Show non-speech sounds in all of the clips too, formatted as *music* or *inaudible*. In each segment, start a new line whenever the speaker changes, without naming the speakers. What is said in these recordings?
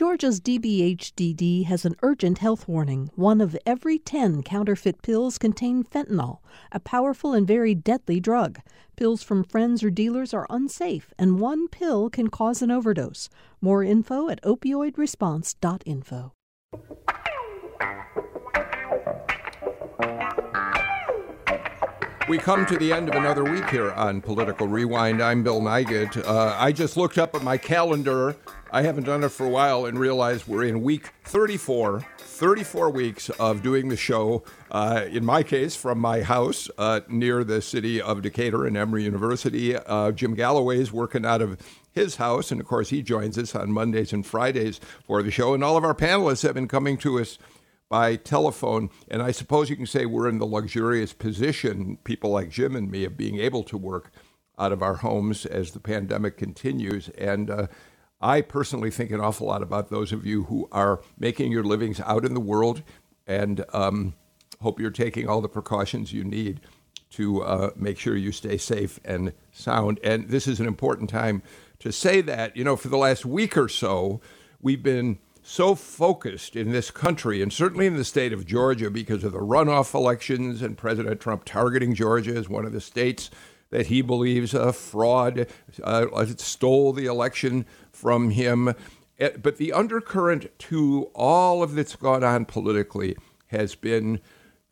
Georgia's DBHDD has an urgent health warning. One of every 10 counterfeit pills contain fentanyl, a powerful and very deadly drug. Pills from friends or dealers are unsafe, and one pill can cause an overdose. More info at opioidresponse.info.
We come to the end of another week here on Political Rewind. I'm Bill Nigut. Uh, I just looked up at my calendar. I haven't done it for a while and realized we're in week 34, 34 weeks of doing the show, uh, in my case, from my house uh, near the city of Decatur and Emory University. Uh, Jim Galloway is working out of his house, and of course, he joins us on Mondays and Fridays for the show. And all of our panelists have been coming to us by telephone. And I suppose you can say we're in the luxurious position, people like Jim and me, of being able to work out of our homes as the pandemic continues. And uh, I personally think an awful lot about those of you who are making your livings out in the world and um, hope you're taking all the precautions you need to uh, make sure you stay safe and sound. And this is an important time to say that. You know, for the last week or so, we've been so focused in this country, and certainly in the state of Georgia, because of the runoff elections and President Trump targeting Georgia as one of the states that he believes a fraud uh, stole the election from him. Eh, but the undercurrent to all of that's gone on politically has been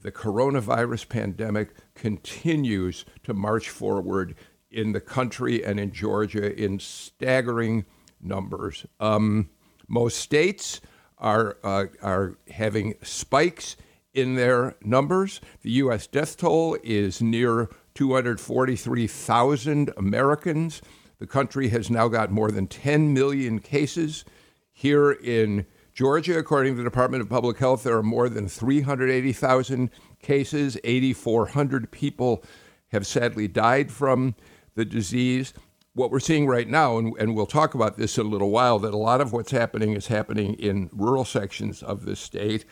the coronavirus pandemic continues to march forward in the country and in Georgia in staggering numbers. Um, most states are, uh, are having spikes in their numbers. The U.S. death toll is near 243,000 Americans. The country has now got more than 10 million cases. Here in Georgia, according to the Department of Public Health, there are more than 380,000 cases. 8,400 people have sadly died from the disease what we're seeing right now, and, and we'll talk about this in a little while, that a lot of what's happening is happening in rural sections of the state.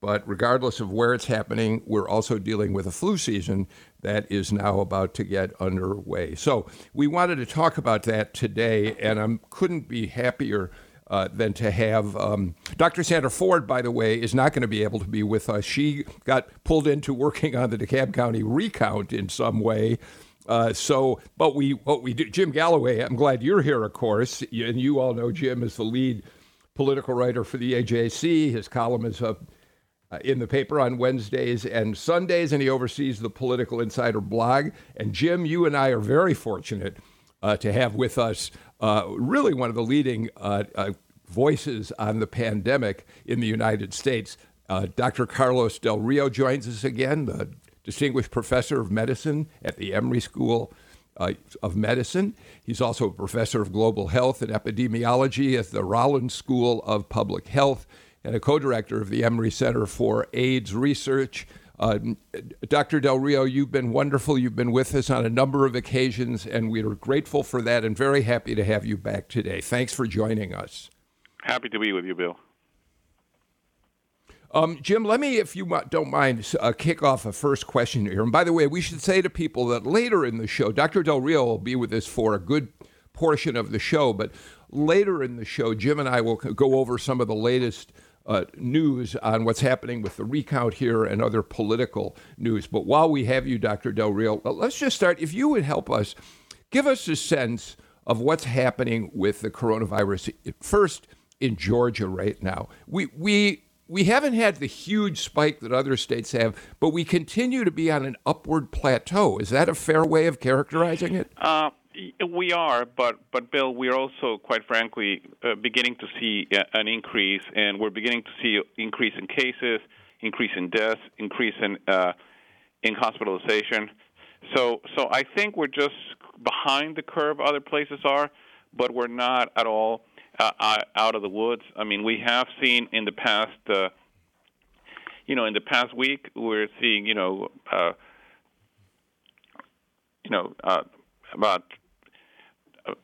But regardless of where it's happening, we're also dealing with a flu season that is now about to get underway. So we wanted to talk about that today, and I couldn't be happier uh, than to have um, Dr. Sandra Ford, by the way, is not going to be able to be with us. She got pulled into working on the DeKalb County recount in some way. Uh, so, but we what we do, Jim Galloway. I'm glad you're here, of course, and you all know Jim is the lead political writer for the AJC. His column is up uh, in the paper on Wednesdays and Sundays, and he oversees the Political Insider blog. And Jim, you and I are very fortunate uh, to have with us uh, really one of the leading uh, uh, voices on the pandemic in the United States. Dr. Carlos Del Rio joins us again, the Distinguished Professor of Medicine at the Emory School of Medicine. He's also a professor of global health and epidemiology at the Rollins School of Public Health and a co director of the Emory Center for AIDS Research. Uh, Dr. Del Rio, you've been wonderful. You've been with us on a number of occasions, and we are grateful for that and very happy to have you back today. Thanks for joining us.
Happy to be with you, Bill.
Um, Jim, let me, if you don't mind, uh, kick off a first question here. And by the way, we should say to people that later in the show, Dr. Del Rio will be with us for a good portion of the show, but later in the show, Jim and I will go over some of the latest uh, news on what's happening with the recount here and other political news. But while we have you, Dr. Del Rio, uh, let's just start. If you would help us, give us a sense of what's happening with the coronavirus. First, in Georgia right now, we we we haven't had the huge spike that other states have, but we continue to be on an upward plateau. Is that a fair way of characterizing it?
Uh, we are, but but Bill, we're also, quite frankly, uh, beginning to see an increase, and we're beginning to see increase in cases, increase in deaths, increase in uh, in hospitalization. So so I think we're just behind the curve other places are, but we're not at all uh, out of the woods. I mean, we have seen in the past, uh, you know, in the past week, we're seeing, you know, uh, you know, uh, about,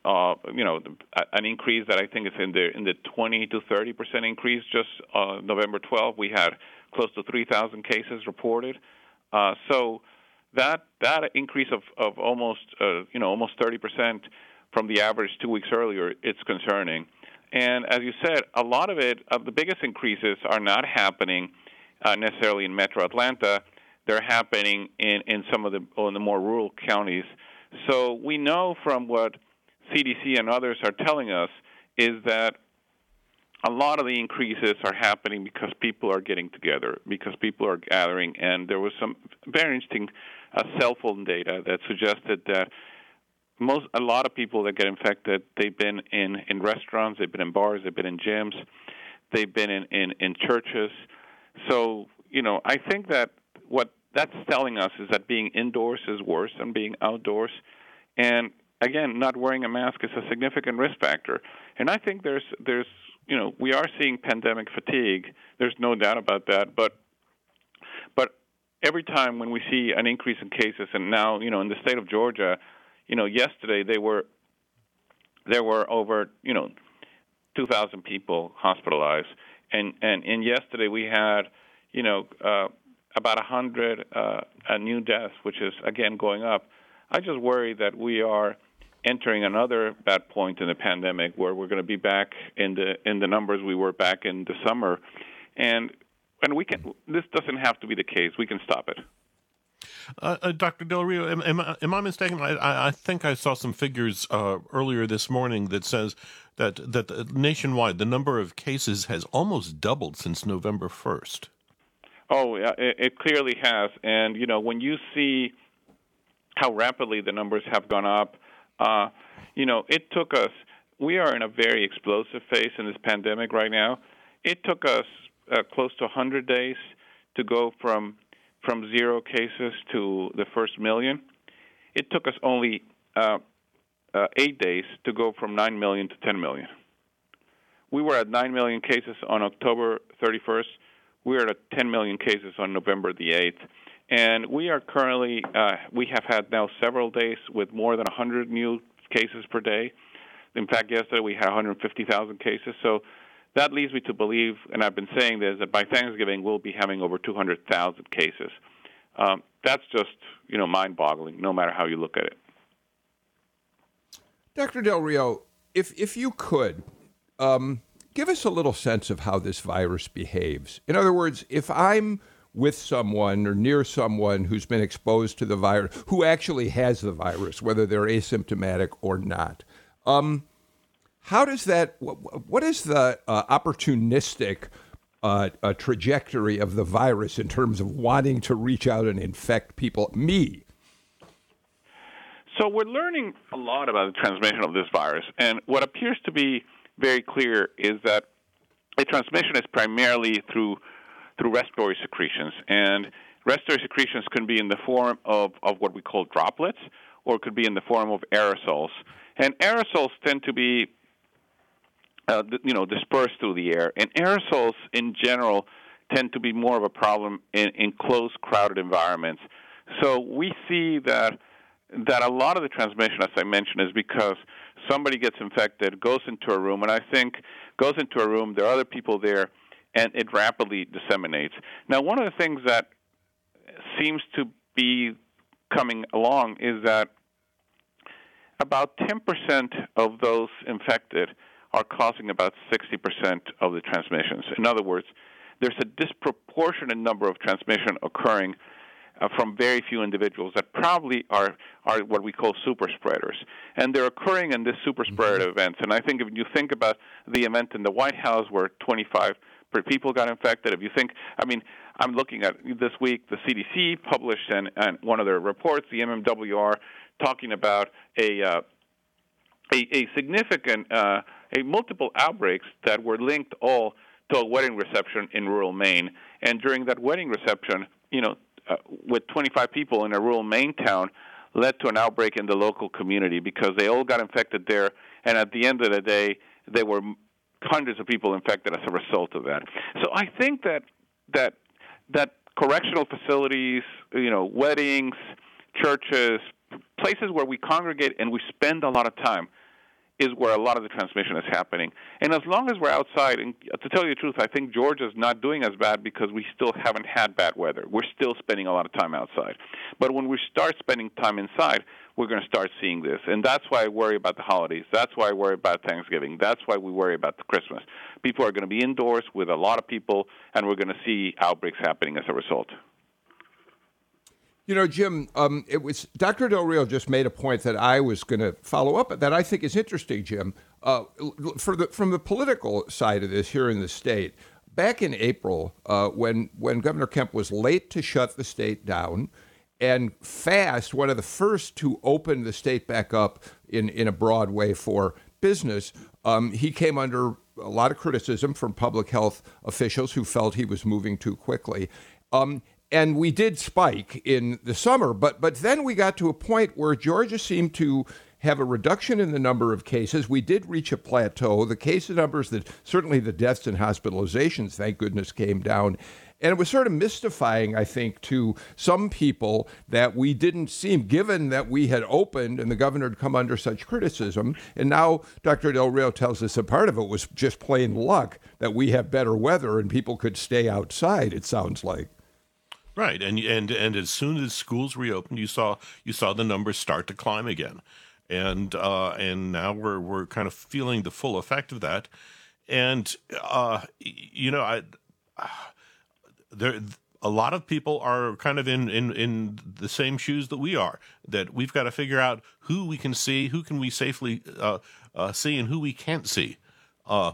uh, you know, an increase that I think is in the in the 20 to 30 percent increase. Just uh, November 12, we had close to 3,000 cases reported. Uh, so that that increase of of almost uh, you know almost 30 percent from the average two weeks earlier, it's concerning. And as you said, a lot of it, of the biggest increases, are not happening uh, necessarily in Metro Atlanta. They're happening in, in some of the in the more rural counties. So we know from what CDC and others are telling us is that a lot of the increases are happening because people are getting together, because people are gathering, and there was some very interesting uh, cell phone data that suggested that most a lot of people that get infected, they've been in in restaurants, they've been in bars, they've been in gyms, they've been in in, in churches. So you know, I think that what that's telling us is that being indoors is worse than being outdoors, and again, not wearing a mask is a significant risk factor. And I think there's there's you know we are seeing pandemic fatigue. There's no doubt about that. But but every time when we see an increase in cases, and now you know in the state of Georgia, you know yesterday they were there were over you know 2,000 people hospitalized, and and and yesterday we had you know uh, about 100 uh, new deaths, which is again going up. I just worry that we are entering another bad point in the pandemic where we're going to be back in the in the numbers we were back in the summer, and and we can. This doesn't have to be the case. We can stop it.
Uh, uh, Dr. Del Rio, am, am, am I mistaken? I, I, think I saw some figures uh, earlier this morning that says that that nationwide the number of cases has almost doubled since November first.
Oh, yeah, it, it clearly has, and you know when you see how rapidly the numbers have gone up, uh, you know, it took us. We are in a very explosive phase in this pandemic right now. It took us uh, close to 100 days to go from from zero cases to the first million. It took us only uh, uh, eight days to go from 9 million to 10 million. We were at 9 million cases on October 31st. We are at 10 million cases on November the 8th. And we are currently, uh, we have had now several days with more than 100 new cases per day. In fact, yesterday we had 150,000 cases. So that leads me to believe, and I've been saying this, that by Thanksgiving we'll be having over 200,000 cases. Um, that's just, you know, mind-boggling, no matter how you look at it.
Dr. Del Rio, if if you could, um, give us a little sense of how this virus behaves. In other words, if I'm with someone or near someone who's been exposed to the virus, who actually has the virus, whether they're asymptomatic or not. Um, how does that? What is the uh, opportunistic uh, uh, trajectory of the virus in terms of wanting to reach out and infect people? Me.
So we're learning a lot about the transmission of this virus, and what appears to be very clear is that the transmission is primarily through through respiratory secretions. And respiratory secretions can be in the form of, of what we call droplets, or it could be in the form of aerosols. And aerosols tend to be, uh, you know, dispersed through the air. And aerosols, in general, tend to be more of a problem in, in close, crowded environments. So we see that that a lot of the transmission, as I mentioned, is because somebody gets infected, goes into a room, and I think goes into a room. There are other people there and it rapidly disseminates. Now, one of the things that seems to be coming along is that about 10% of those infected are causing about 60% of the transmissions. In other words, there's a disproportionate number of transmission occurring uh, from very few individuals that probably are are what we call super spreaders, and they're occurring in this super spreader mm-hmm. events. And I think if you think about the event in the White House where 25 people got infected. If you think, I mean, I'm looking at this week, the CDC published and, and one of their reports, the MMWR, talking about a uh, a, a, significant, uh, a multiple outbreaks that were linked all to a wedding reception in rural Maine. And during that wedding reception, you know, uh, with 25 people in a rural Maine town, led to an outbreak in the local community because they all got infected there. And at the end of the day, they were hundreds of people infected as a result of that. So I think that that that correctional facilities, you know, weddings, churches, places where we congregate and we spend a lot of time is where a lot of the transmission is happening. And as long as we're outside, and to tell you the truth, I think Georgia's not doing as bad because we still haven't had bad weather. We're still spending a lot of time outside. But when we start spending time inside, we're going to start seeing this. And that's why I worry about the holidays. That's why I worry about Thanksgiving. That's why we worry about Christmas. People are going to be indoors with a lot of people, and we're going to see outbreaks happening as a result.
You know, Jim, um, it was Dr. Del Rio just made a point that I was going to follow up that I think is interesting, Jim. Uh, the from the political side of this here in the state, back in April, uh, when when Governor Kemp was late to shut the state down, and fast, one of the first to open the state back up in in a broad way for business, um, he came under a lot of criticism from public health officials who felt he was moving too quickly. Um, and we did spike in the summer, but but then we got to a point where Georgia seemed to have a reduction in the number of cases. We did reach a plateau. The case numbers, that certainly the deaths and hospitalizations, thank goodness, came down. And it was sort of mystifying, I think, to some people that we didn't seem, given that we had opened and the governor had come under such criticism. And now Dr. Del Rio tells us a part of it was just plain luck that we have better weather and people could stay outside, it sounds like.
Right, and and and as soon as schools reopened, you saw you saw the numbers start to climb again, and uh, and now we're we're kind of feeling the full effect of that, and uh, you know I. there a lot of people are kind of in, in, in the same shoes that we are. That we've got to figure out who we can see, who can we safely uh, uh, see, and who we can't see. Uh,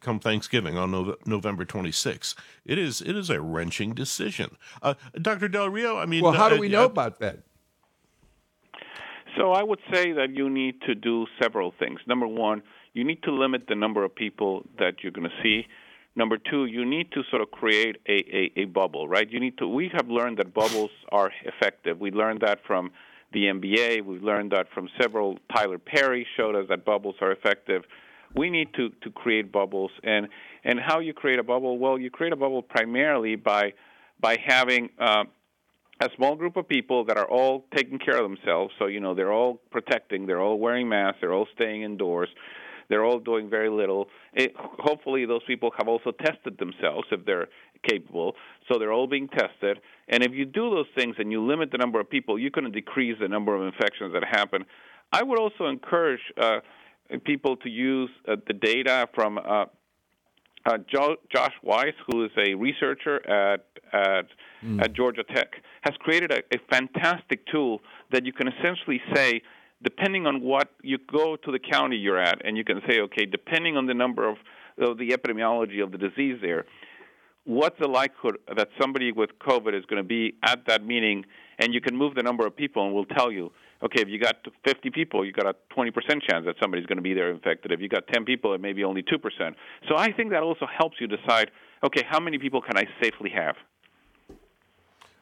come Thanksgiving on no- November 26th. It is it is a wrenching decision. Uh, Dr. Del Rio, I mean,
well, how do
uh,
we know about that?
So I would say that you need to do several things. Number one, you need to limit the number of people that you're going to see. Number two, you need to sort of create a, a, a bubble, right? You need to. We have learned that bubbles are effective. We learned that from the NBA. We've learned that from several. Tyler Perry showed us that bubbles are effective. We need to to create bubbles, and and how you create a bubble? Well, you create a bubble primarily by by having. Uh, a small group of people that are all taking care of themselves. So, you know, they're all protecting, they're all wearing masks, they're all staying indoors. They're all doing very little. It, hopefully, those people have also tested themselves if they're capable. So they're all being tested. And if you do those things and you limit the number of people, you're going to decrease the number of infections that happen. I would also encourage uh, people to use uh, the data from uh, uh, jo- Josh Weitz, who is a researcher at at, mm. at Georgia Tech, has created a, a fantastic tool that you can essentially say depending on what you go to the county you're at, and you can say, okay, depending on the number of, of the epidemiology of the disease there, what's the likelihood that somebody with COVID is going to be at that meeting, and you can move the number of people, and we'll tell you, okay, if you got 50 people, you got a 20% chance that somebody's going to be there infected. If you got 10 people, it may be only 2%. So I think that also helps you decide, okay, how many people can I safely have?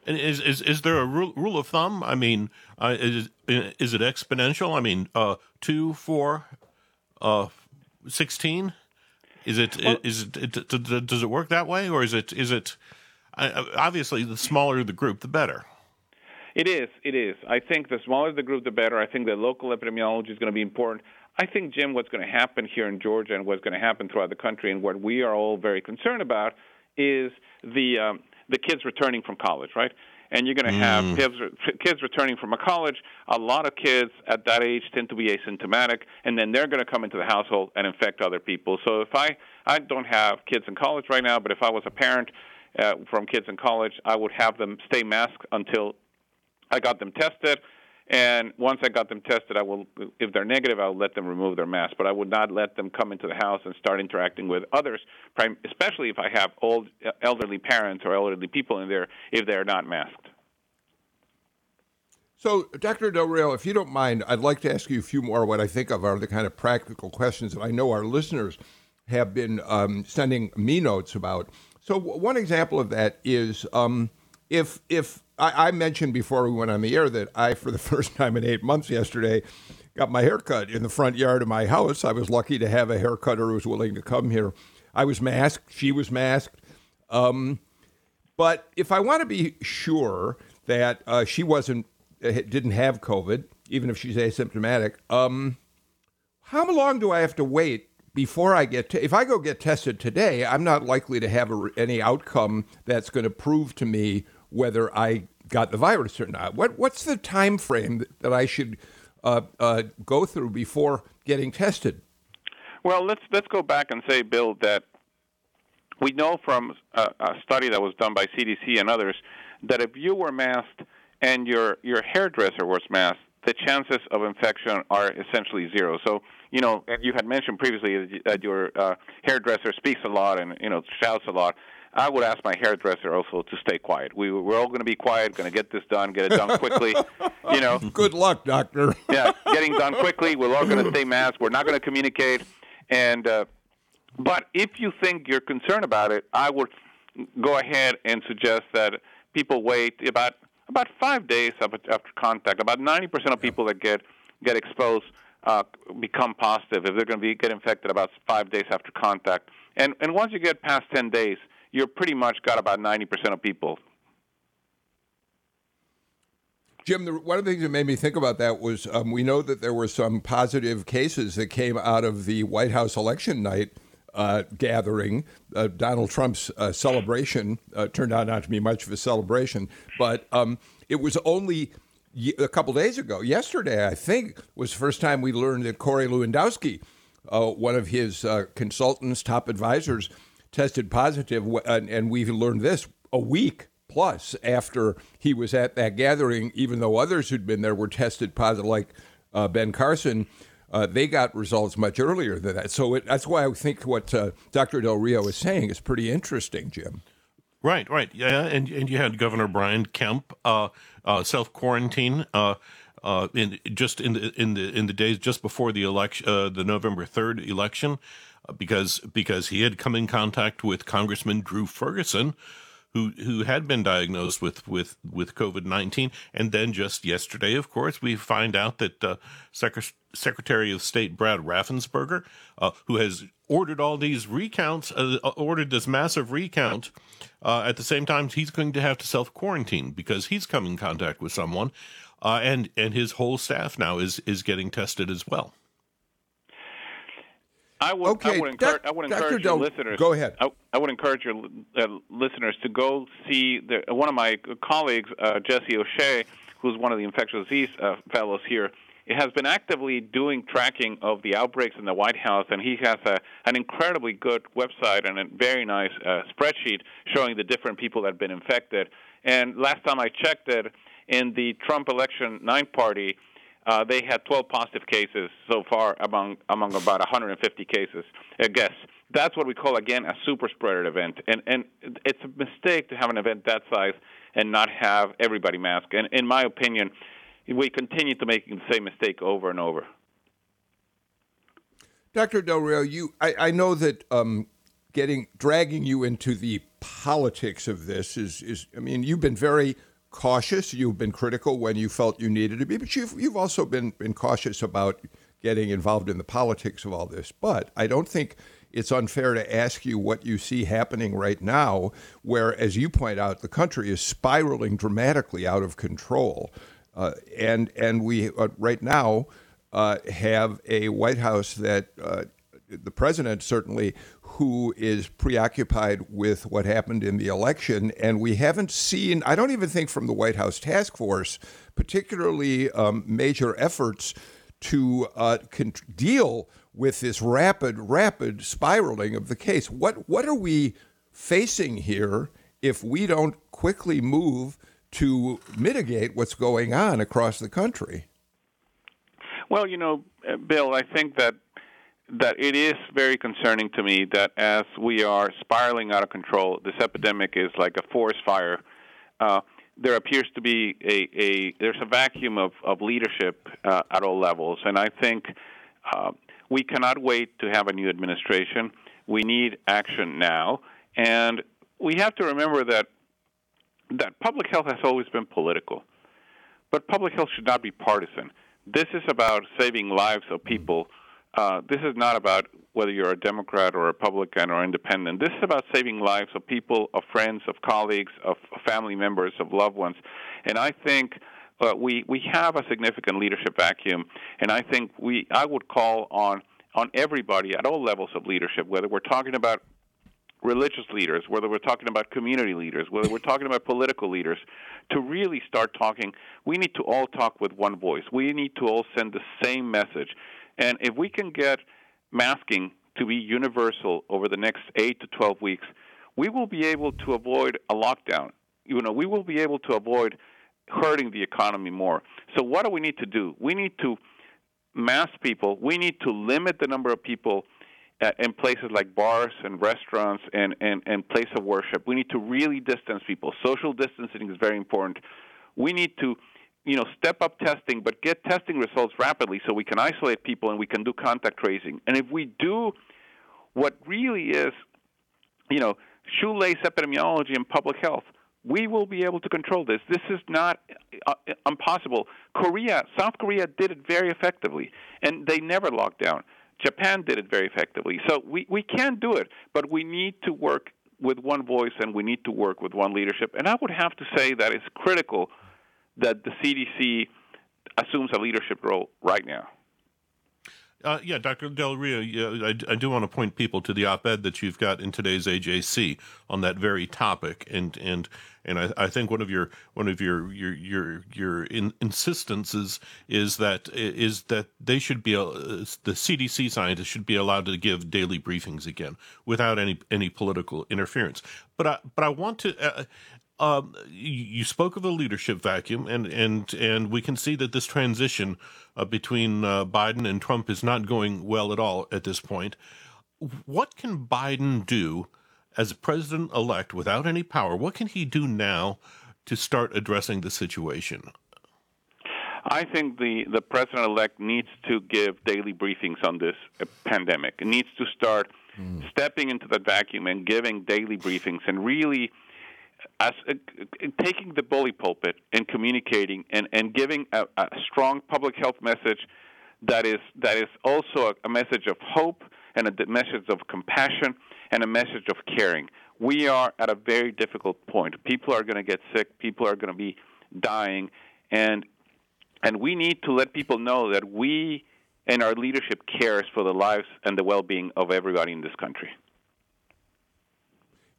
And is is is there a rule, rule of thumb? I mean, uh, is is it exponential? I mean, uh, two, four, uh, sixteen. Is it well, is it does it work that way, or is it is it obviously the smaller the group, the better.
It is. It is. I think the smaller the group, the better. I think the local epidemiology is going to be important. I think, Jim, what's going to happen here in Georgia and what's going to happen throughout the country, and what we are all very concerned about, is the um, the kids returning from college, right? And you're going to have mm. kids, kids returning from a college. A lot of kids at that age tend to be asymptomatic, and then they're going to come into the household and infect other people. So if I I don't have kids in college right now, but if I was a parent uh, from kids in college, I would have them stay masked until I got them tested and once I got them tested, I will, if they're negative, I'll let them remove their mask. But I would not let them come into the house and start interacting with others, especially if I have old, elderly parents or elderly people in there if they're not masked.
So, Dr. Del Rio, if you don't mind, I'd like to ask you a few more what I think of are the kind of practical questions that I know our listeners have been um, sending me notes about. So, one example of that is um, if if I, I, mentioned before we went on the air that I, for the *laughs* first time in eight months yesterday, got my hair cut in the front yard of my house. I was lucky to have a haircutter who was willing to come here. I was masked. She was masked. Um, but if I want to be sure that uh, she wasn't uh, didn't have COVID, even if she's asymptomatic, um, how long do I have to wait before I get if I go get tested today? I'm not likely to have a, any outcome that's going to prove to me whether I got the virus or not. What what's the time frame that, I should uh, uh, go through before getting tested?
Well, let's let's go back and say, Bill, that we know from a, a study that was done by CDC and others that if you were masked and your your hairdresser was masked, the chances of infection are essentially zero. So, you know, you had mentioned previously that your uh, hairdresser speaks a lot and you know shouts a lot. I would ask my hairdresser also to stay quiet. We we're all going to be quiet, going to get this done, get it done quickly. you know. *laughs*
Good luck, doctor. *laughs*
yeah, getting done quickly. We're all going to stay masked. We're not going to communicate, and uh, but if you think you're concerned about it, I would go ahead and suggest that people wait about about five days after contact. About 90% of people that get get exposed uh, become positive if they're going to be get infected about five days after contact. And and once you get past 10 days, you're pretty much got about 90% of people.
Jim, one of the things that made me think about that was um, we know that there were some positive cases that came out of the White House election night uh, gathering. Uh, Donald Trump's uh, celebration uh, turned out not to be much of a celebration, but um, it was only a couple days ago, yesterday, I think, was the first time we learned that Corey Lewandowski, uh, one of his uh, consultants, top advisors, tested positive, and, and we learned this a week plus after he was at that gathering, even though others who'd been there were tested positive, like Ben Carson uh, they got results much earlier than that. So it, that's why I think what uh, Dr. Del Rio is saying is pretty interesting, Jim.
Right, right, yeah, and and you had Governor Brian Kemp uh, uh self quarantine. Uh, uh, in just in the in the in the days just before the election, uh, the November third election, because because he had come in contact with Congressman Drew Ferguson, who who had been diagnosed with with with COVID nineteen, and then just yesterday, of course, we find out that uh, Secretary of State Brad Raffensperger, uh, who has ordered all these recounts, uh, uh ordered this massive recount. Uh, at the same time, he's going to have to self quarantine because he's come in contact with someone, uh, and and his whole staff now is is getting tested as well.
I would, okay. I would encourage, I would encourage your listeners.
Go ahead.
I, I would encourage your uh, listeners to go see the, one of my colleagues, uh, Jesse O'Shea, who's one of the infectious disease uh, fellows here. He has been actively doing tracking of the outbreaks in the White House, and he has a, an incredibly good website and a very nice uh, spreadsheet showing the different people that have been infected. And last time I checked it, in the Trump election nine party, uh, they had 12 positive cases so far among among about 150 cases. I guess that's what we call again a super spreader event, and and it's a mistake to have an event that size and not have everybody mask. And in my opinion, we continue to make the same mistake over and over.
Dr. Del Rio, you, I, I know that um, getting dragging you into the politics of this is, is, I mean, you've been very cautious. You've been critical when you felt you needed to be, but you've, you've also been, been cautious about getting involved in the politics of all this. But I don't think it's unfair to ask you what you see happening right now, where, as you point out, the country is spiraling dramatically out of control. Uh, and, and we, uh, right now, uh, have a White House that uh, the president certainly who is preoccupied with what happened in the election. And we haven't seen, I don't even think from the White House task force, particularly um, major efforts to uh, con- deal with this rapid, rapid spiraling of the case. What, what are we facing here if we don't quickly move to mitigate what's going on across the country?
Well, you know, Bill, I think that that it is very concerning to me that as we are spiraling out of control, this epidemic is like a forest fire. Uh, there appears to be a, a there's a vacuum of, of leadership uh, at all levels, and I think uh, we cannot wait to have a new administration. We need action now, and we have to remember that that public health has always been political, but public health should not be partisan. This is about saving lives of people uh, this is not about whether you're a Democrat or Republican or independent. This is about saving lives of people, of friends, of colleagues, of family members, of loved ones. And I think uh, we we have a significant leadership vacuum, and I think we I would call on on everybody at all levels of leadership, whether we're talking about religious leaders, whether we're talking about community leaders, whether we're talking about political leaders, to really start talking, we need to all talk with one voice. We need to all send the same message. And if we can get masking to be universal over the next 8 to 12 weeks, we will be able to avoid a lockdown. You know, we will be able to avoid hurting the economy more. So what do we need to do? We need to mask people. We need to limit the number of people uh, in places like bars and restaurants and, and, and place of worship. We need to really distance people. Social distancing is very important. We need to, you know, step up testing, but get testing results rapidly so we can isolate people and we can do contact tracing. And if we do what really is, you know, shoe leather epidemiology and public health, we will be able to control this. This is not uh, impossible. Korea, South Korea did it very effectively, and they never locked down. Japan did it very effectively. So we, we can do it, but we need to work with one voice and we need to work with one leadership. And I would have to say that it's critical that the CDC assumes a leadership role right now.
Uh, yeah, Dr. Del Rio, yeah, I, I, do want to point people to the op-ed that you've got in today's AJC on that very topic, and and and I, I think one of your one of your your your your in, insistences is that is that they should be uh, the CDC scientists should be allowed to give daily briefings again without any any political interference. But I but I want to. Uh, um, you spoke of a leadership vacuum, and and and we can see that this transition uh, between uh, Biden and Trump is not going well at all at this point. What can Biden do as president elect without any power? What can he do now to start addressing the situation?
I think the, the president elect needs to give daily briefings on this pandemic. It needs to start mm. stepping into that vacuum and giving daily briefings and really as uh, taking the bully pulpit and communicating and, and giving a, a, strong public health message that is that is also a, a message of hope and a message of compassion and a message of caring. We are at a very difficult point. People are going to get sick. People are going to be dying, and and we need to let people know that we and our leadership cares for the lives and the well-being of everybody in this country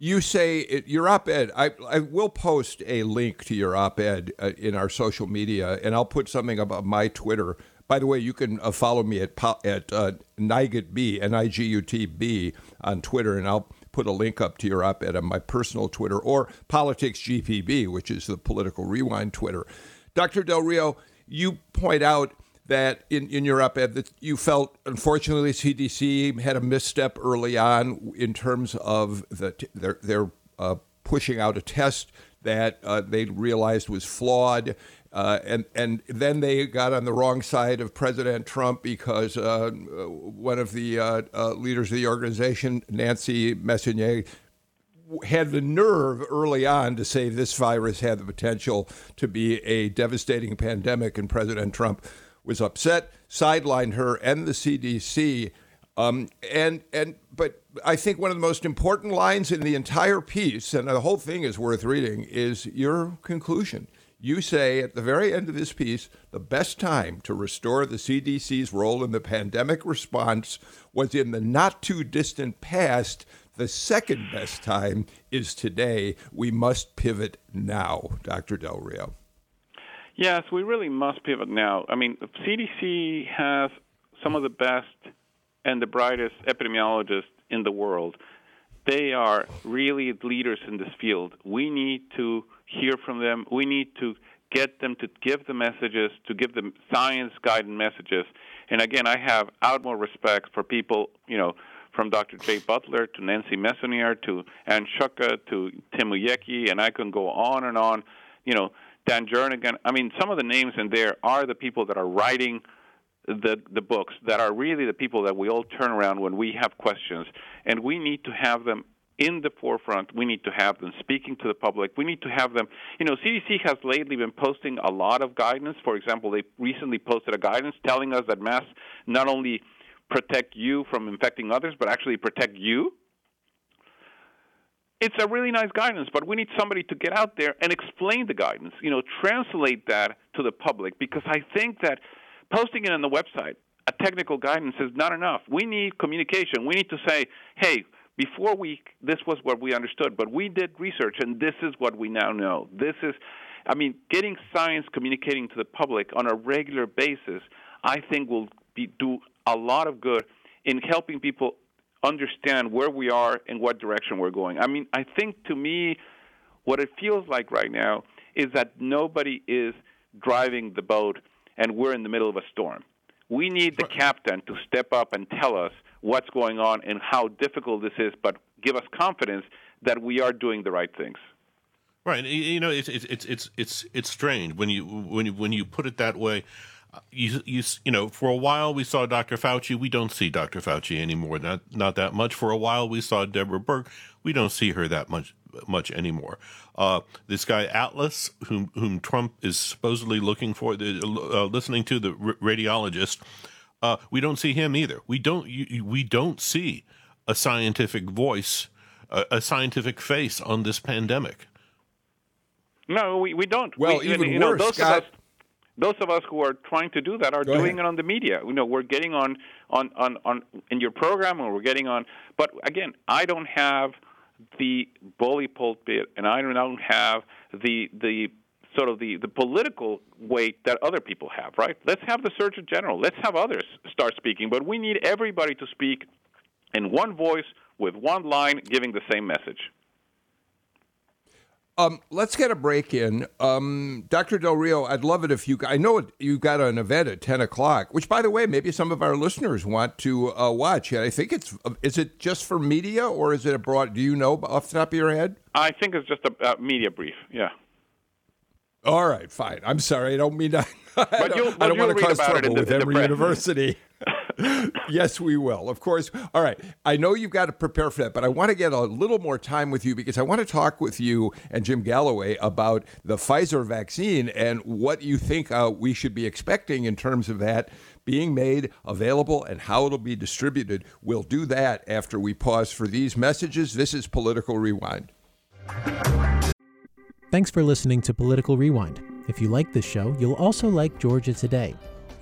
you say it, your op-ed. I, I will post a link to your op-ed uh, in our social media, and I'll put something about my Twitter. By the way, you can uh, follow me at at uh, Nigutb, N I G U T B, on Twitter, and I'll put a link up to your op-ed on my personal Twitter or Politics GPB, which is the Political Rewind Twitter. Dr. Del Rio, you point out that in, in your op-ed that you felt unfortunately CDC had a misstep early on in terms of the their, their uh, pushing out a test that uh, they realized was flawed. Uh, and and then they got on the wrong side of President Trump because uh, one of the uh, uh, leaders of the organization, Nancy Messonnier, had the nerve early on to say this virus had the potential to be a devastating pandemic, and President Trump was upset, sidelined her and the CDC. Um, and and but I think one of the most important lines in the entire piece, and the whole thing is worth reading, is your conclusion. You say at the very end of this piece, the best time to restore the CDC's role in the pandemic response was in the not too distant past. The second best time is today. We must pivot now, Dr. Del Rio.
Yes, we really must pivot now. I mean, CDC has some of the best and the brightest epidemiologists in the world. They are really leaders in this field. We need to hear from them. We need to get them to give the messages, to give them science guided messages. And again, I have utmost respect for people, you know, from Dr. Jay Butler to Nancy Messonnier to Ann Schuchat to Tim Uyeki, and I can go on and on. You know, Dan Jernigan. I mean, some of the names in there are the people that are writing the the books that are really the people that we all turn around when we have questions, and we need to have them in the forefront. We need to have them speaking to the public. We need to have them. You know, CDC has lately been posting a lot of guidance. For example, they recently posted a guidance telling us that masks not only protect you from infecting others, but actually protect you it's a really nice guidance, but we need somebody to get out there and explain the guidance, you know, translate that to the public because I think that posting it on the website, a technical guidance is not enough. We need communication. We need to say, hey, before we this was what we understood, but we did research, and this is what we now know. This is, I mean, getting science communicating to the public on a regular basis, I think will be, do a lot of good in helping people understand where we are and what direction we're going. I mean, I think to me, what it feels like right now is that nobody is driving the boat and we're in the middle of a storm. We need the captain to step up and tell us what's going on and how difficult this is, but give us confidence that we are doing the right things.
Right. You know, it's it's it's it's it's strange when you when you when you put it that way. You you you know, for a while we saw Dr. Fauci. We don't see Dr. Fauci anymore. Not not that much. For a while we saw Deborah Birx. We don't see her that much much anymore. Uh, this guy Atlas, whom whom Trump is supposedly looking for, uh, listening to the radiologist, uh, we don't see him either. We don't you, we don't see a scientific voice, a, a, scientific face on this pandemic.
No, we, we don't.
Well,
we,
even
you
worse,
know, those
Scott.
Those of us who are trying to do that are
Go
doing
ahead.
it on the media. You know, we're getting on, on, on, on in your program, or we're getting on. But again, I don't have the bully pulpit, and I don't have the the sort of the, the political weight that other people have, right? Let's have the Surgeon General. Let's have others start speaking, but we need everybody to speak in one voice with one line giving the same message.
Um, let's get a break in. Um, Dr. Del Rio, I'd love it if you. I know you got an event at ten o'clock, which, by the way, maybe some of our listeners want to uh, watch. And I think it's. Is it just for media or is it a broad? Do you know off the top of your head?
I think it's just a, a media brief. Yeah.
All right, fine. I'm sorry. I don't mean to. *laughs* I don't,
you'll-
I don't want to cause
about it in
trouble with
in the
Emory
press.
University. Yes, we will. Of course. All right. I know you've got to prepare for that, but I want to get a little more time with you because I want to talk with you and Jim Galloway about the Pfizer vaccine and what you think uh, we should be expecting in terms of that being made available and how it'll be distributed. We'll do that after we pause for these messages. This is Political Rewind.
Thanks for listening to Political Rewind. If you like this show, you'll also like Georgia Today.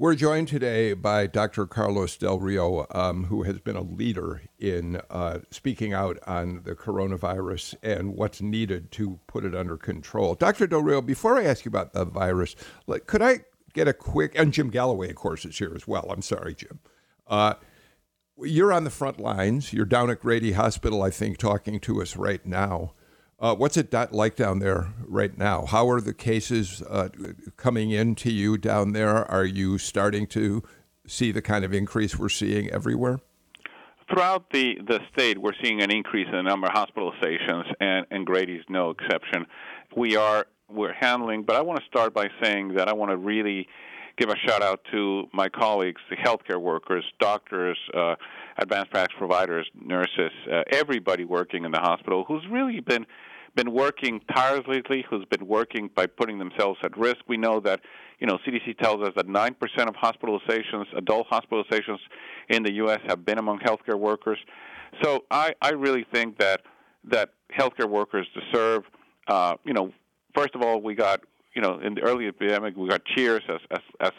We're joined today by Dr. Carlos Del Rio, um, who has been a leader in uh, speaking out on the coronavirus and what's needed to put it under control. Dr. Del Rio, before I ask you about the virus, like, could I get a quick, and Jim Galloway, of course, is here as well. I'm sorry, Jim. Uh, you're on the front lines. You're down at Grady Hospital, I think, talking to us right now. Uh, what's it like down there right now? How are the cases uh, coming in to you down there? Are you starting to see the kind of increase we're seeing everywhere?
Throughout the, the state, we're seeing an increase in the number of hospitalizations, and, and Grady's no exception. We are we're handling, but I want to start by saying that I want to really give a shout out to my colleagues, the healthcare workers, doctors, uh, advanced practice providers, nurses, uh, everybody working in the hospital who's really been been working tirelessly, who's been working by putting themselves at risk. We know that, you know, CDC tells us that 9% of hospitalizations, adult hospitalizations in the U.S. have been among healthcare workers. So I, I really think that that healthcare workers deserve, uh, you know, first of all, we got, you know, in the early epidemic, we got cheers as, as, as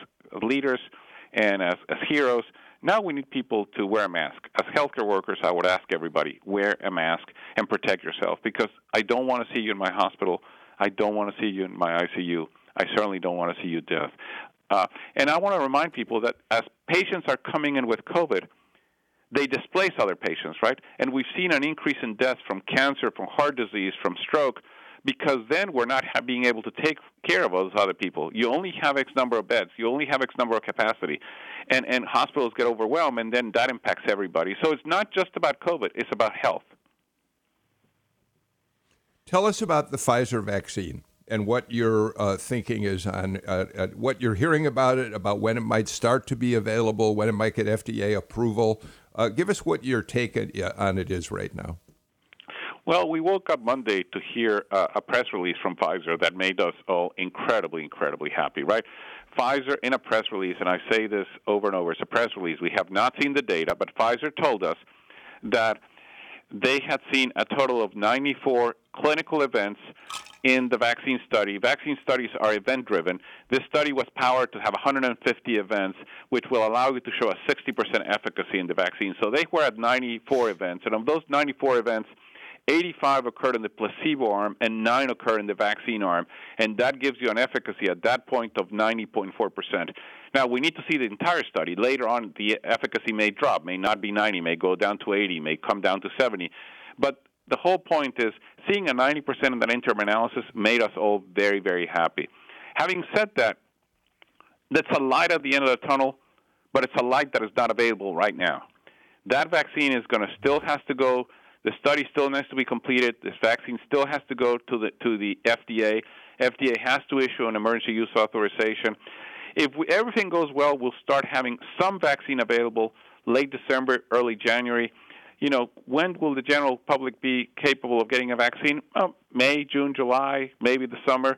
leaders and as, as heroes. Now we need people to wear a mask. As healthcare workers, I would ask everybody wear a mask and protect yourself because I don't want to see you in my hospital. I don't want to see you in my ICU. I certainly don't want to see you death. Uh, and I want to remind people that as patients are coming in with COVID, they displace other patients, right? And we've seen an increase in deaths from cancer, from heart disease, from stroke, because then we're not being able to take care of those other people. You only have X number of beds, you only have X number of capacity, and and hospitals get overwhelmed, and then that impacts everybody. So it's not just about COVID; it's about health.
Tell us about the Pfizer vaccine and what your uh, thinking is on uh, uh, what you're hearing about it, about when it might start to be available, when it might get FDA approval. Uh, give us what your take on it is right now.
Well, we woke up Monday to hear uh, a press release from Pfizer that made us all incredibly, incredibly happy, right? Pfizer, in a press release, and I say this over and over, it's a press release. We have not seen the data, but Pfizer told us that they had seen a total of 94 clinical events in the vaccine study. Vaccine studies are event driven. This study was powered to have 150 events, which will allow you to show a 60% efficacy in the vaccine. So they were at 94 events. And of those 94 events, 85 occurred in the placebo arm and 9 occurred in the vaccine arm. And that gives you an efficacy at that point of 90.4%. Now, we need to see the entire study. Later on, the efficacy may drop, may not be 90, may go down to 80, may come down to 70. But the whole point is seeing a 90% in that interim analysis made us all very, very happy. Having said that, that's a light at the end of the tunnel, but it's a light that is not available right now. That vaccine is going to still has to go. The study still needs to be completed. This vaccine still has to go to the to the FDA. FDA has to issue an emergency use authorization. If we, everything goes well, we'll start having some vaccine available late December, early January you know, when will the general public be capable of getting a vaccine? Oh, May, June, July, maybe the summer.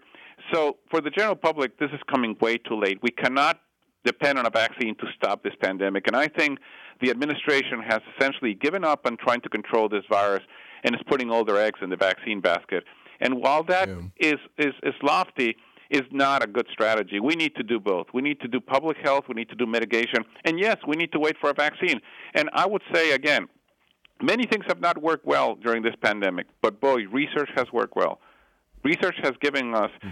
So for the general public, this is coming way too late. We cannot depend on a vaccine to stop this pandemic. And I think the administration has essentially given up on trying to control this virus and is putting all their eggs in the vaccine basket. And while that yeah. is, is, is lofty, is not a good strategy. We need to do both. We need to do public health, we need to do mitigation, and yes, we need to wait for a vaccine. And I would say again, Many things have not worked well during this pandemic, but boy, research has worked well. Research has given us hmm.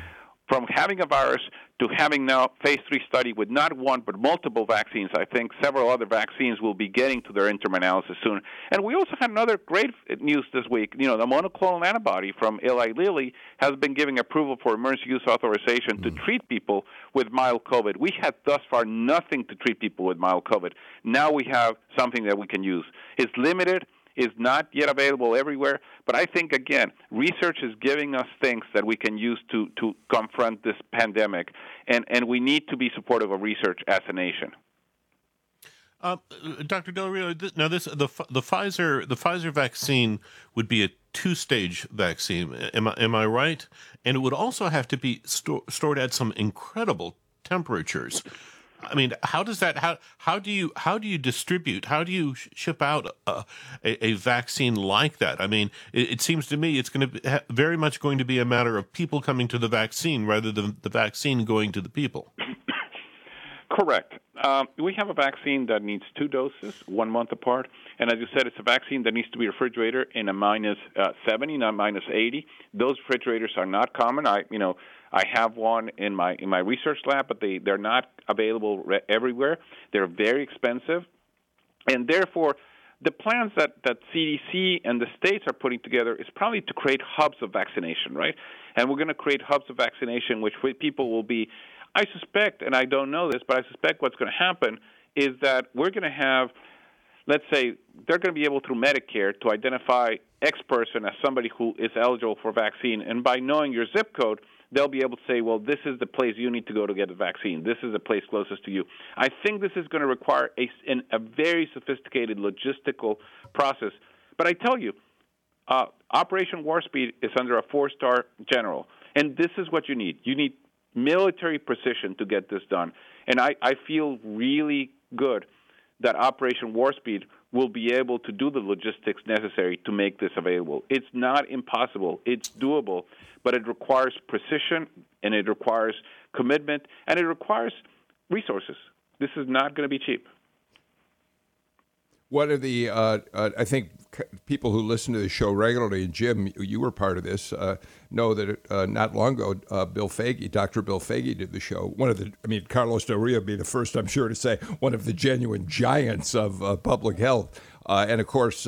From having a virus to having now phase three study with not one but multiple vaccines. I think several other vaccines will be getting to their interim analysis soon. And we also had another great news this week. You know, the monoclonal antibody from Eli Lilly has been giving approval for emergency use authorization to hmm. treat people with mild COVID. We had thus far nothing to treat people with mild COVID. Now we have something that we can use. It's limited is not yet available everywhere. But I think, again, research is giving us things that we can use to, to confront this pandemic, and, and we need to be supportive of research as a nation.
Uh, Dr. Del Rio, now this the the Pfizer the Pfizer vaccine would be a two stage vaccine. Am I am I right? And it would also have to be sto- stored at some incredible temperatures. I mean, how does that how how do you how do you distribute how do you ship out a, a, a vaccine like that? I mean, it, it seems to me it's going to be very much going to be a matter of people coming to the vaccine rather than the vaccine going to the people. *coughs*
Correct. Um, we have a vaccine that needs two doses, one month apart, and as you said, it's a vaccine that needs to be refrigerated in a minus, uh, 70, not minus 80. Those refrigerators are not common. I, you know, I have one in my in my research lab, but they they're not available re- everywhere. They're very expensive, and therefore the plans that, that CDC and the states are putting together is probably to create hubs of vaccination, right? And we're going to create hubs of vaccination, which people will be. I suspect, and I don't know this, but I suspect what's going to happen is that we're going to have, let's say, they're going to be able through Medicare to identify X person as somebody who is eligible for vaccine, and by knowing your zip code they'll be able to say, well, this is the place you need to go to get the vaccine. This is the place closest to you. I think this is going to require a, a very sophisticated logistical process. But I tell you, uh, Operation Warp Speed is under a four star general. And this is what you need. You need military precision to get this done. And I, I feel really good that Operation Warp Speed will be able to do the logistics necessary to make this available. It's not impossible, it's doable, but it requires precision and it requires commitment and it requires resources. This is not going to be cheap.
One of the, uh, uh, I think people who listen to the show regularly, and Jim, you were part of this, uh, know that uh, not long ago, uh, Bill Foege, Dr. Bill Foege, did the show. One of the, I mean, Carlos Del Rio would be the first, I'm sure, to say one of the genuine giants of uh, public health. and of course,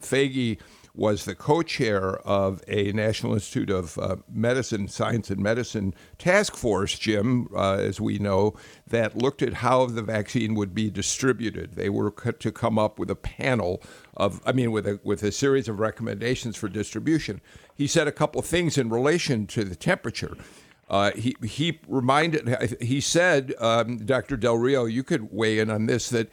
Foege was the co-chair of a National Institute of uh, Medicine, Science and Medicine task force, Jim, uh, as we know, that looked at how the vaccine would be distributed. They were to come up with a panel of, I mean, with a with a series of recommendations for distribution. He said a couple of things in relation to the temperature. Uh, he he reminded he said, um, Dr. Del Rio, you could weigh in on this that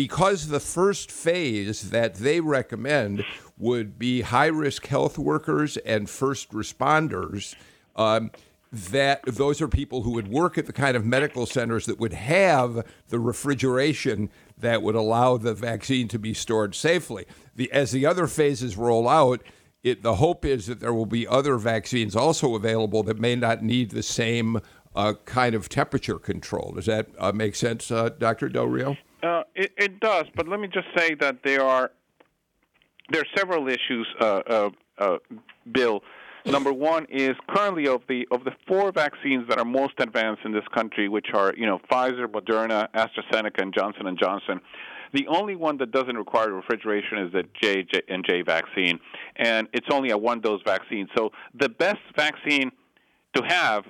because the first phase that they recommend would be high risk health workers and first responders. Um, that those are people who would work at the kind of medical centers that would have the refrigeration that would allow the vaccine to be stored safely. The, as the other phases roll out, it, the hope is that there will be other vaccines also available that may not need the same uh, kind of temperature control. Does that uh, make sense, uh, Dr. Del Rio?
Uh, it, it, does, but let me just say that there are there are several issues, uh, uh, Bill. Number one is currently of the of the four vaccines that are most advanced in this country, which are you know Pfizer, Moderna, AstraZeneca, and Johnson and Johnson. The only one that doesn't require refrigeration is the J and J vaccine, and it's only a one-dose vaccine. So the best vaccine to have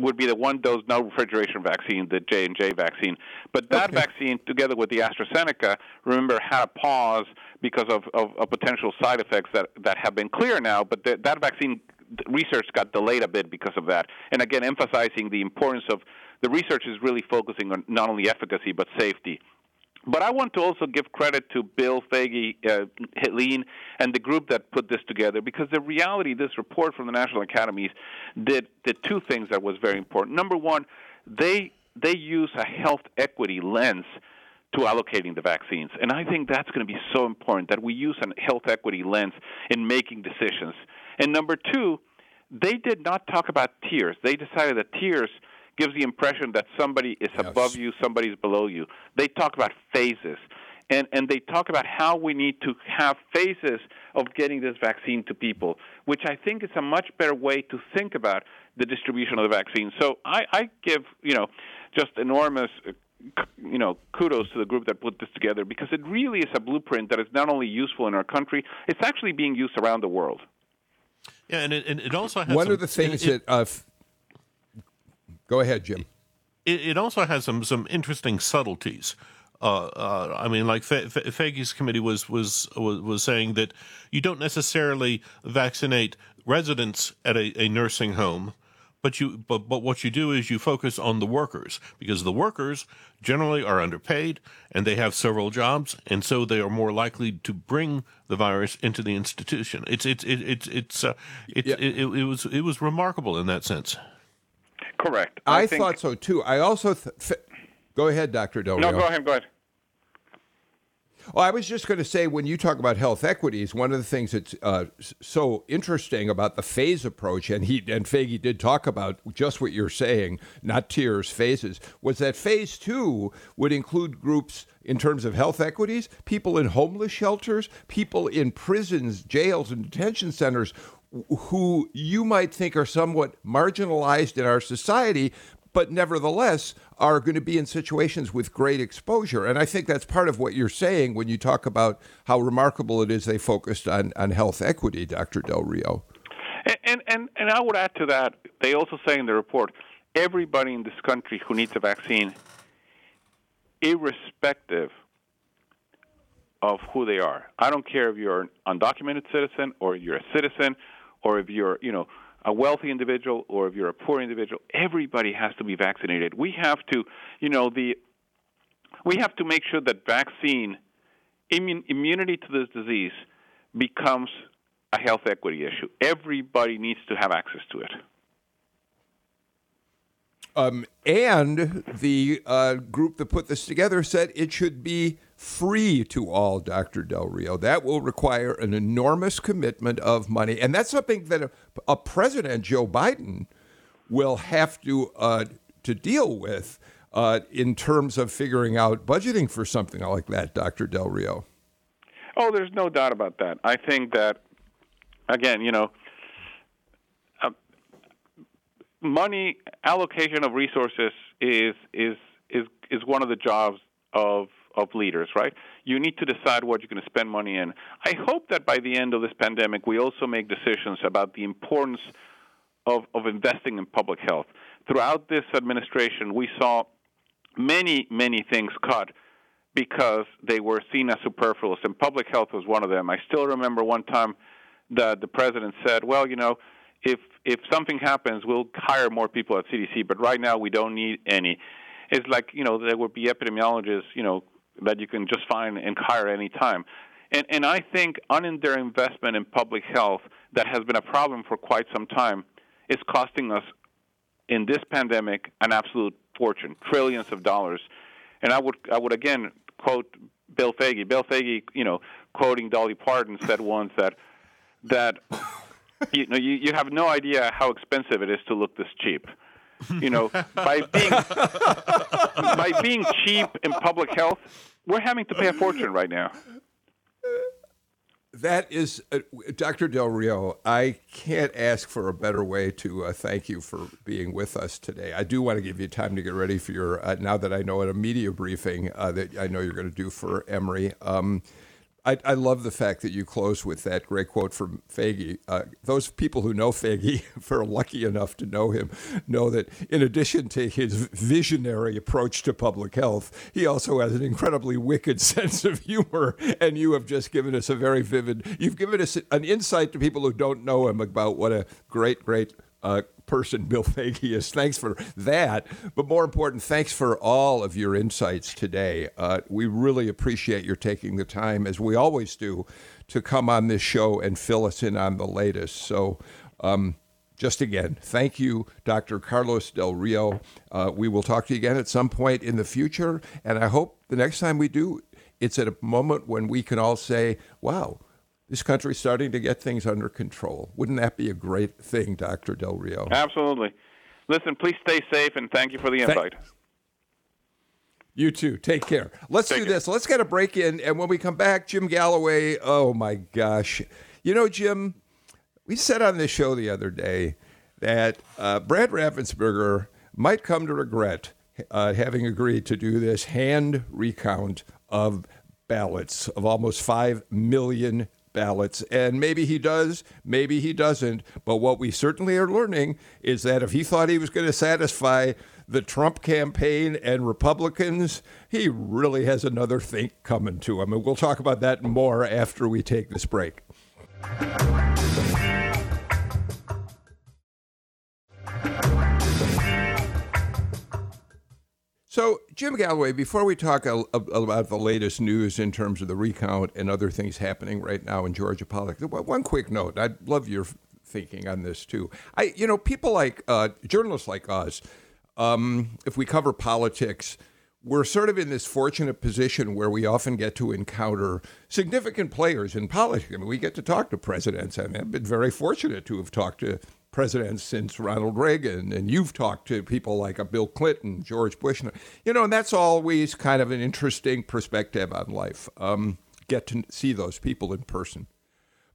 would be the one-dose no refrigeration vaccine, the J and J vaccine. But that okay. vaccine, together with the AstraZeneca, remember had a pause because of, of, of potential side effects that that have been clear now. But the, that vaccine research got delayed a bit because of that. And again, emphasizing the importance of the research is really focusing on not only efficacy but safety. But I want to also give credit to Bill Foege, uh, Helene, and the group that put this together because the reality, this report from the National Academies did did two things that was very important. Number one, they they use a health equity lens to allocating the vaccines, and I think that's going to be so important that we use a health equity lens in making decisions. And number two, they did not talk about tiers. They decided that tiers gives the impression that somebody is yes. above you, somebody's below you. They talk about phases. And, and they talk about how we need to have phases of getting this vaccine to people, which I think is a much better way to think about the distribution of the vaccine. So I, I give, you know, just enormous you know kudos to the group that put this together because it really is a blueprint that is not only useful in our country it's actually being used around the world
yeah and it, and it also has
one
some,
of the things it, that uh, Go ahead, Jim.
It, it also has some some interesting subtleties. Uh, uh, I mean, like Fe- Fe- committee was, was was was saying that you don't necessarily vaccinate residents at a, a nursing home, but you but but what you do is you focus on the workers because the workers generally are underpaid and they have several jobs and so they are more likely to bring the virus into the institution. It's it's it's it's uh, it, yeah. it, it, it was it was remarkable in that sense.
Correct.
I, I think... thought so too. I also th- go ahead, Doctor Del
Rio. No, go ahead. Go ahead.
Well, I was just going to say when you talk about health equities, one of the things that's uh, so interesting about the phase approach, and he and Foege did talk about just what you're saying, not tiers, phases, was that phase two would include groups in terms of health equities, people in homeless shelters, people in prisons, jails, and detention centers who you might think are somewhat marginalized in our society, but nevertheless are going to be in situations with great exposure. And I think that's part of what you're saying when you talk about how remarkable it is they focused on, on health equity, Dr. Del Rio.
And, and, and I would add to that, they also say in the report everybody in this country who needs a vaccine, irrespective of who they are. I don't care if you're an undocumented citizen or you're a citizen or if you're, you know, a wealthy individual or if you're a poor individual, everybody has to be vaccinated. We have to, you know, the we have to make sure that vaccine immun, immunity to this disease becomes a health equity issue. Everybody needs to have access to it.
Um, and the uh, group that put this together said it should be free to all, Dr. Del Rio. That will require an enormous commitment of money. And that's something that a, a President, Joe Biden, will have to, uh, to deal with uh, in terms of figuring out budgeting for something like that, Dr. Del Rio.
Oh, there's no doubt about that. I think that, again, you know, uh, money allocation of resources is is is is one of the jobs of of leaders, right? You need to decide what you're going to spend money in. I hope that by the end of this pandemic, we also make decisions about the importance of, of investing in public health. Throughout this administration, we saw many, many things cut because they were seen as superfluous, and public health was one of them. I still remember one time that the president said, "Well, you know, if if something happens, we'll hire more people at CDC, but right now we don't need any." It's like you know there would be epidemiologists, you know, that you can just find and hire any time. And, and I think underinvestment in public health that has been a problem for quite some time is costing us in this pandemic an absolute fortune, trillions of dollars. And I would I would again quote Bill Foege. Bill Foege, you know, quoting Dolly Parton, said once that that *laughs* you know you, you have no idea how expensive it is to look this cheap. You know, by being *laughs* by being cheap in public health, we're having to pay a fortune right now.
That is, uh, Dr. Del Rio, I can't ask for a better way to uh, thank you for being with us today. I do want to give you time to get ready for your, uh, now that I know at a media briefing uh, that I know you're going to do for Emory. Um, I, I, love the fact that you close with that great quote from Foege. Uh, those people who know Foege, *laughs* if are lucky enough to know him, know that in addition to his visionary approach to public health, he also has an incredibly wicked *laughs* sense of humor. And you have just given us a very vivid, you've given us an insight to people who don't know him about what a great, great uh, person Bill is. Thanks for that. But more important, thanks for all of your insights today. Uh, we really appreciate your taking the time, as we always do, to come on this show and fill us in on the latest. So, um, just again, thank you, Dr. Carlos Del Rio. Uh, we will talk to you again at some point in the future. And I hope the next time we do, it's at a moment when we can all say, wow, this country's starting to get things under control. Wouldn't that be a great thing, Dr. Del Rio?
Absolutely. Listen, please stay safe and thank you for the invite. Thank-
you too. Take care. Let's Take do care. this. Let's get a break in. And when we come back, Jim Galloway. Oh my gosh. You know, Jim, we said on this show the other day that uh, Brad Raffensperger might come to regret uh, having agreed to do this hand recount of ballots of almost 5 million ballots. And maybe he does, maybe he doesn't. But what we certainly are learning is that if he thought he was going to satisfy the Trump campaign and Republicans, he really has another think coming to him. And we'll talk about that more after we take this break. So, Jim Galloway, before we talk a, a, about the latest news in terms of the recount and other things happening right now in Georgia politics, one quick note. I'd love your thinking on this too. I, you know, people like uh, journalists like us, um, if we cover politics, we're sort of in this fortunate position where we often get to encounter significant players in politics. I mean, we get to talk to presidents. I mean, I've been very fortunate to have talked to presidents since Ronald Reagan, and you've talked to people like a Bill Clinton, George Bush, you know, and that's always kind of an interesting perspective on life. Um, get to see those people in person.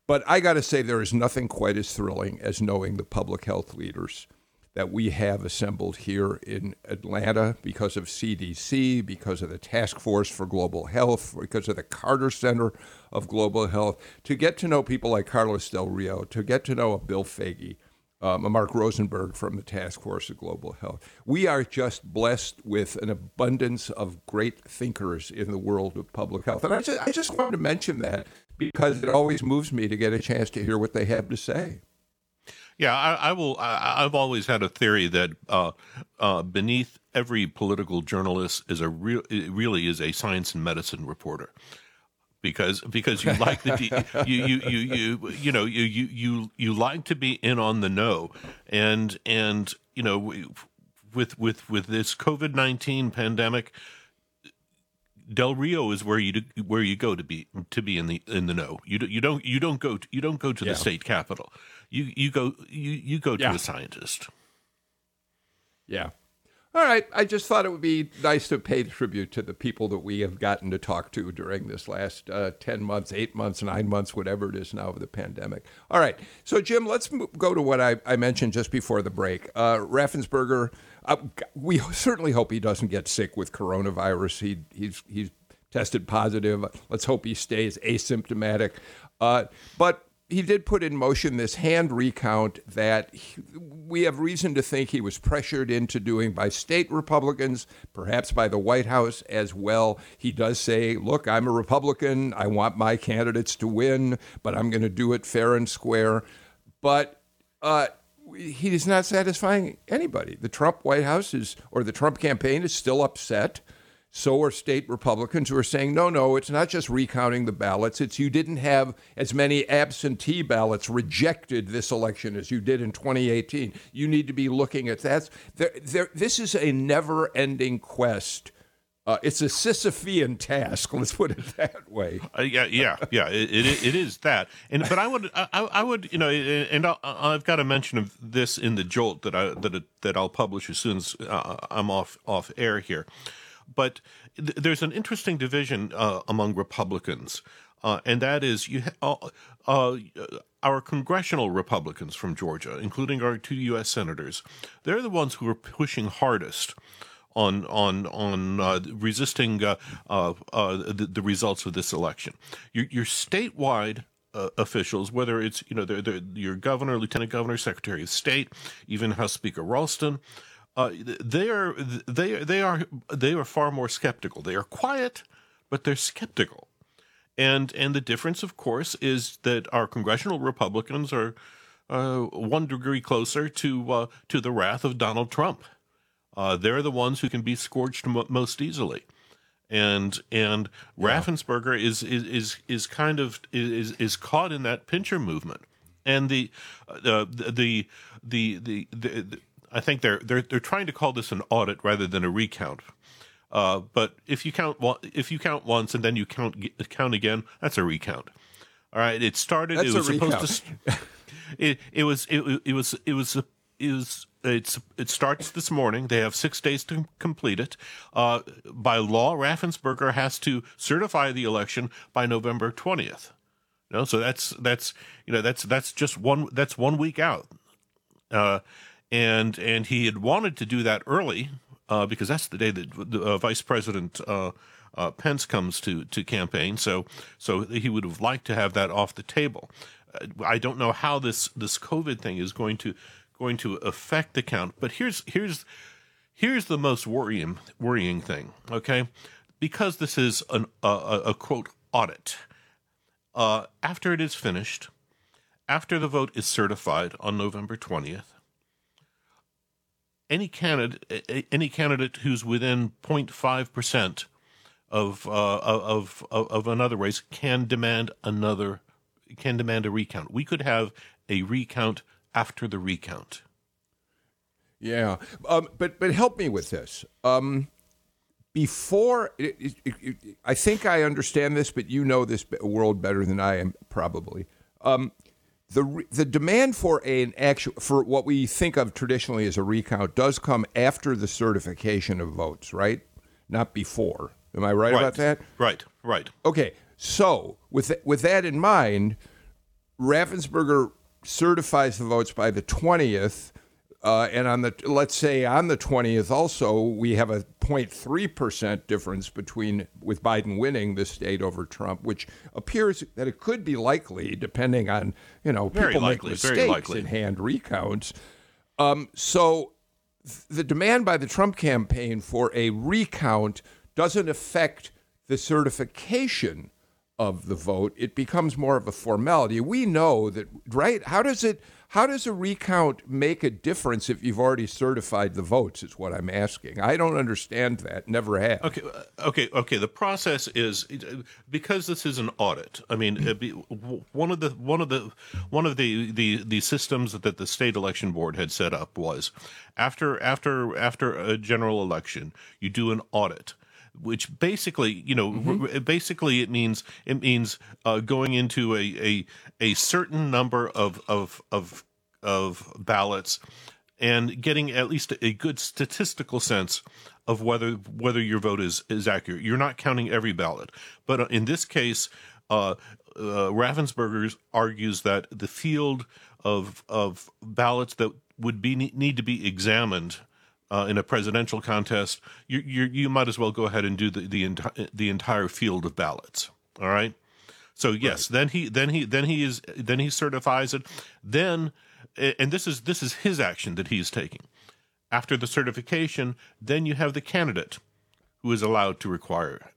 But I got to say, there is nothing quite as thrilling as knowing the public health leaders that we have assembled here in Atlanta because of CDC, because of the Task Force for Global Health, because of the Carter Center of Global Health, to get to know people like Carlos Del Rio, to get to know a Bill Foege, um, Mark Rosenberg from the Task Force of Global Health. We are just blessed with an abundance of great thinkers in the world of public health. And I just, I just wanted to mention that because it always moves me to get a chance to hear what they have to say.
Yeah, I, I will. I, have always had a theory that uh, uh, beneath every political journalist is a real, really is a science and medicine reporter because because you like the *laughs* you, you you you you know you you you you like to be in on the know and and you know with with with this covid-19 pandemic Del Rio is where you do, where you go to be to be in the in the know. You do, you don't you don't go to, you don't go to yeah. the state capital. You you go you you go to yeah. a scientist.
Yeah. All right. I just thought it would be nice to pay tribute to the people that we have gotten to talk to during this last uh, 10 months, eight months, nine months, whatever it is now of the pandemic. All right. So, Jim, let's go to what I, I mentioned just before the break. Uh, Raffensperger, uh, we certainly hope he doesn't get sick with coronavirus. He, he's, he's tested positive. Let's hope he stays asymptomatic. Uh, but he did put in motion this hand recount that he, we have reason to think he was pressured into doing by state Republicans, perhaps by the White House as well. He does say, Look, I'm a Republican. I want my candidates to win, but I'm going to do it fair and square. But uh, he is not satisfying anybody. The Trump White House is, or the Trump campaign is still upset. So are state Republicans who are saying, no, no, it's not just recounting the ballots. It's you didn't have as many absentee ballots rejected this election as you did in 2018. You need to be looking at that. There, there, this is a never ending quest. Uh, it's a Sisyphean task. Let's put it that way.
Uh, yeah, yeah, yeah. It, it, it is that, and but I would, I, I would, you know, and i have got a mention of this in the jolt that I that that I'll publish as soon as uh, I'm off off air here. But th- there's an interesting division uh, among Republicans, uh, and that is you ha- uh, uh, our congressional Republicans from Georgia, including our two U.S. senators. They're the ones who are pushing hardest on on on uh, resisting uh, uh, uh the, the, results of this election. Your, your statewide officials, whether it's you know they're, they're your governor, lieutenant governor, secretary of state, even House Speaker Ralston, uh, they are they they are they are far more skeptical. They are quiet, but they're skeptical. And and the difference, of course, is that our congressional Republicans are uh, one degree closer to uh, to the wrath of Donald Trump. Uh, they're the ones who can be scorched mo- most easily, and and yeah. Raffensperger is, is is is kind of is is caught in that pincher movement, and the uh, the, the, the the the I think they're they're they're trying to call this an audit rather than a recount. Uh, but if you count if you count once and then you count count again, that's a recount. All right, it started.
That's
it was
supposed
recount. to. It it was it, it was it was it was it's it starts this morning. They have six days to complete it. Uh, by law, Raffensperger has to certify the election by November twentieth. You know, so that's that's you know that's that's just one that's one week out. Uh, and and he had wanted to do that early uh, because that's the day that the, uh, Vice President uh, uh, Pence comes to to campaign. So so he would have liked to have that off the table. Uh, I don't know how this this COVID thing is going to going to affect the count, but here's here's here's the most worrying worrying thing. Okay, because this is an, a, a, quote audit. Uh, after it is finished, after the vote is certified on November twentieth any candidate any candidate who's within 0.5 percent of, uh, of of another race can demand another can demand a recount. We could have a recount after the recount.
Yeah, um, but but help me with this. Um, before, it, it, it, I think I understand this, but you know this world better than I am, probably. Um, the the demand for an actual for what we think of traditionally as a recount does come after the certification of votes, right? Not before. Am I right, right. about that?
Right, right.
Okay. So, with with that in mind, Raffensperger certifies the votes by the 20th uh, and on the let's say on the 20th also we have a 0.3 percent difference between with Biden winning the state over Trump, which appears that it could be likely depending on you know
very
people
likely,
make mistakes in hand recounts. Um, so the demand by the Trump campaign for a recount doesn't affect the certification of the vote. It becomes more of a formality. We know that, right? How does it? How does a recount make a difference if you've already certified the votes? Is what I'm asking. I don't understand that. Never have.
Okay, uh, okay, okay. The process is because this is an audit. I mean, one of the one of the one of the the the systems that the state election board had set up was after after after a general election, you do an audit which basically, you know, mm-hmm. basically it means it means uh, going into a, a a certain number of of of of ballots and getting at least a good statistical sense of whether whether your vote is is accurate. You're not counting every ballot, but uh, in this case, uh, uh, Raffensperger argues that the field of of ballots that would be need to be examined uh, in a presidential contest, you, you you might as well go ahead and do the the, enti- the entire field of ballots. All right. So yes, right. then he then he then he is then he certifies it. Then and this is this is his action that he's taking. After the certification, then you have the candidate who is allowed to require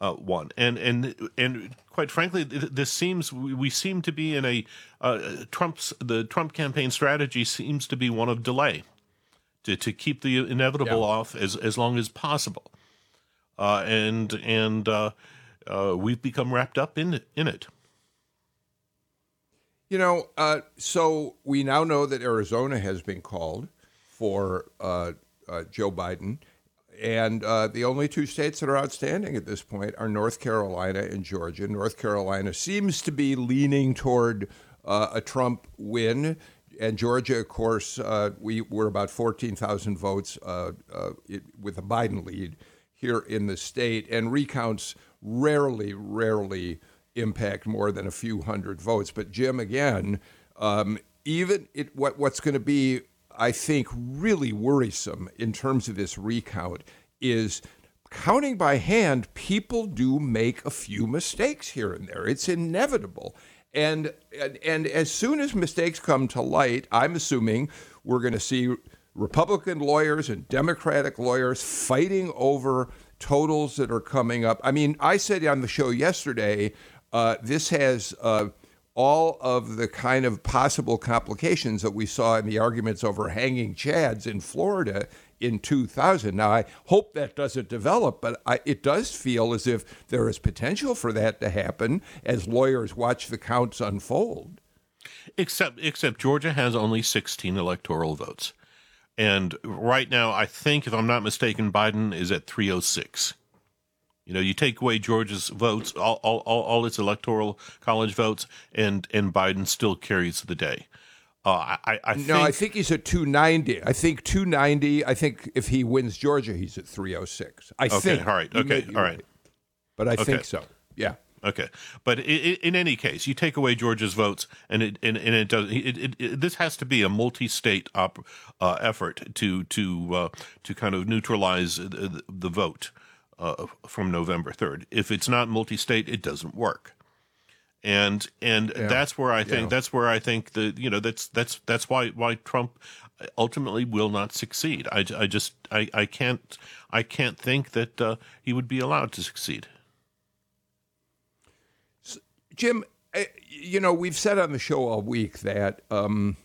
uh, one. And and and quite frankly, this seems we seem to be in a uh, Trump's the Trump campaign strategy seems to be one of delay to, to keep the inevitable yeah. off as, as long as possible. uh, and and uh, uh, we've become wrapped up in it, in it.
You know, uh, so we now know that Arizona has been called for uh, uh, Joe Biden, and uh, the only two states that are outstanding at this point are North Carolina and Georgia. North Carolina seems to be leaning toward uh, a Trump win. And Georgia, of course, uh, we were about 14,000 votes it, with a Biden lead here in the state, and recounts rarely, rarely impact more than a few hundred votes. But Jim, again, um, even it, what what's going to be, I think, really worrisome in terms of this recount is counting by hand. People do make a few mistakes here and there. It's inevitable. And, and, and as soon as mistakes come to light, I'm assuming we're going to see Republican lawyers and Democratic lawyers fighting over totals that are coming up. I mean, I said on the show yesterday, uh, this has uh, all of the kind of possible complications that we saw in the arguments over hanging chads in Florida in 2000. Now, I hope that doesn't develop, but I, it does feel as if there is potential for that to happen as lawyers watch the counts unfold.
Except, except Georgia has only 16 electoral votes. And right now, I think, if I'm not mistaken, Biden is at 306. You know, you take away Georgia's votes, all, all, all its electoral college votes, and, and Biden still carries the day. Uh, I, I think,
no, I think he's at 290. I think 290. I think if he wins Georgia, he's at 306. I
okay,
think.
All right. Okay. All right.
But I okay. think so. Yeah.
Okay, but in any case, you take away Georgia's votes, and it and, and it does. It, it, it, this has to be a multi-state op, uh, effort to to uh, to kind of neutralize the, the vote uh, from November third. If it's not multi-state, it doesn't work. And and yeah. that's where I think yeah. that's where I think the you know that's that's that's why why Trump ultimately will not succeed. I, I just I, I can't I can't think that uh, he would be allowed to succeed.
Jim, eh, you know, we've said on the show all week that um,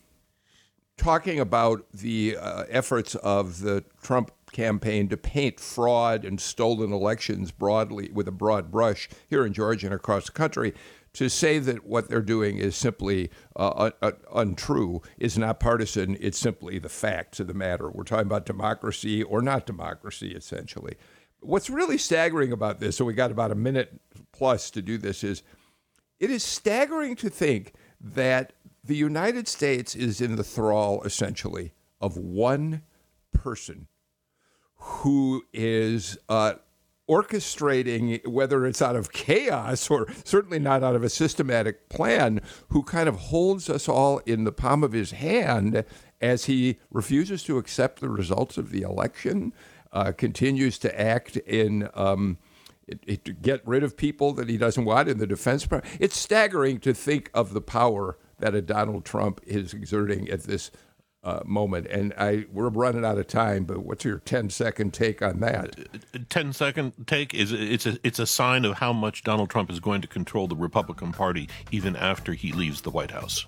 talking about the uh, efforts of the Trump campaign to paint fraud and stolen elections broadly with a broad brush here in Georgia and across the country, to say that what they're doing is simply uh, un- untrue is not partisan. It's simply the facts of the matter. We're talking about democracy or not democracy, essentially. What's really staggering about this, so we got about a minute plus to do this, is it is staggering to think that the United States is in the thrall, essentially, of one person who is uh, orchestrating, whether it's out of chaos or certainly not out of a systematic plan, who kind of holds us all in the palm of his hand as he refuses to accept the results of the election, uh, continues to act in. Um, it, it, to get rid of people that he doesn't want in the defense. It's staggering to think of the power that a Donald Trump is exerting at this uh, moment. And I we're running out of time, but what's your 10 second take on that?
10 second take is it's a it's a sign of how much Donald Trump is going to control the Republican Party even after he leaves the White House.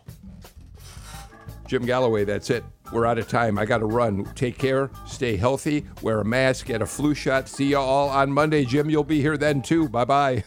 Jim Galloway, that's it. We're out of time. I got to run. Take care. Stay healthy. Wear a mask. Get a flu shot. See you all on Monday. Jim, you'll be here then too. Bye bye.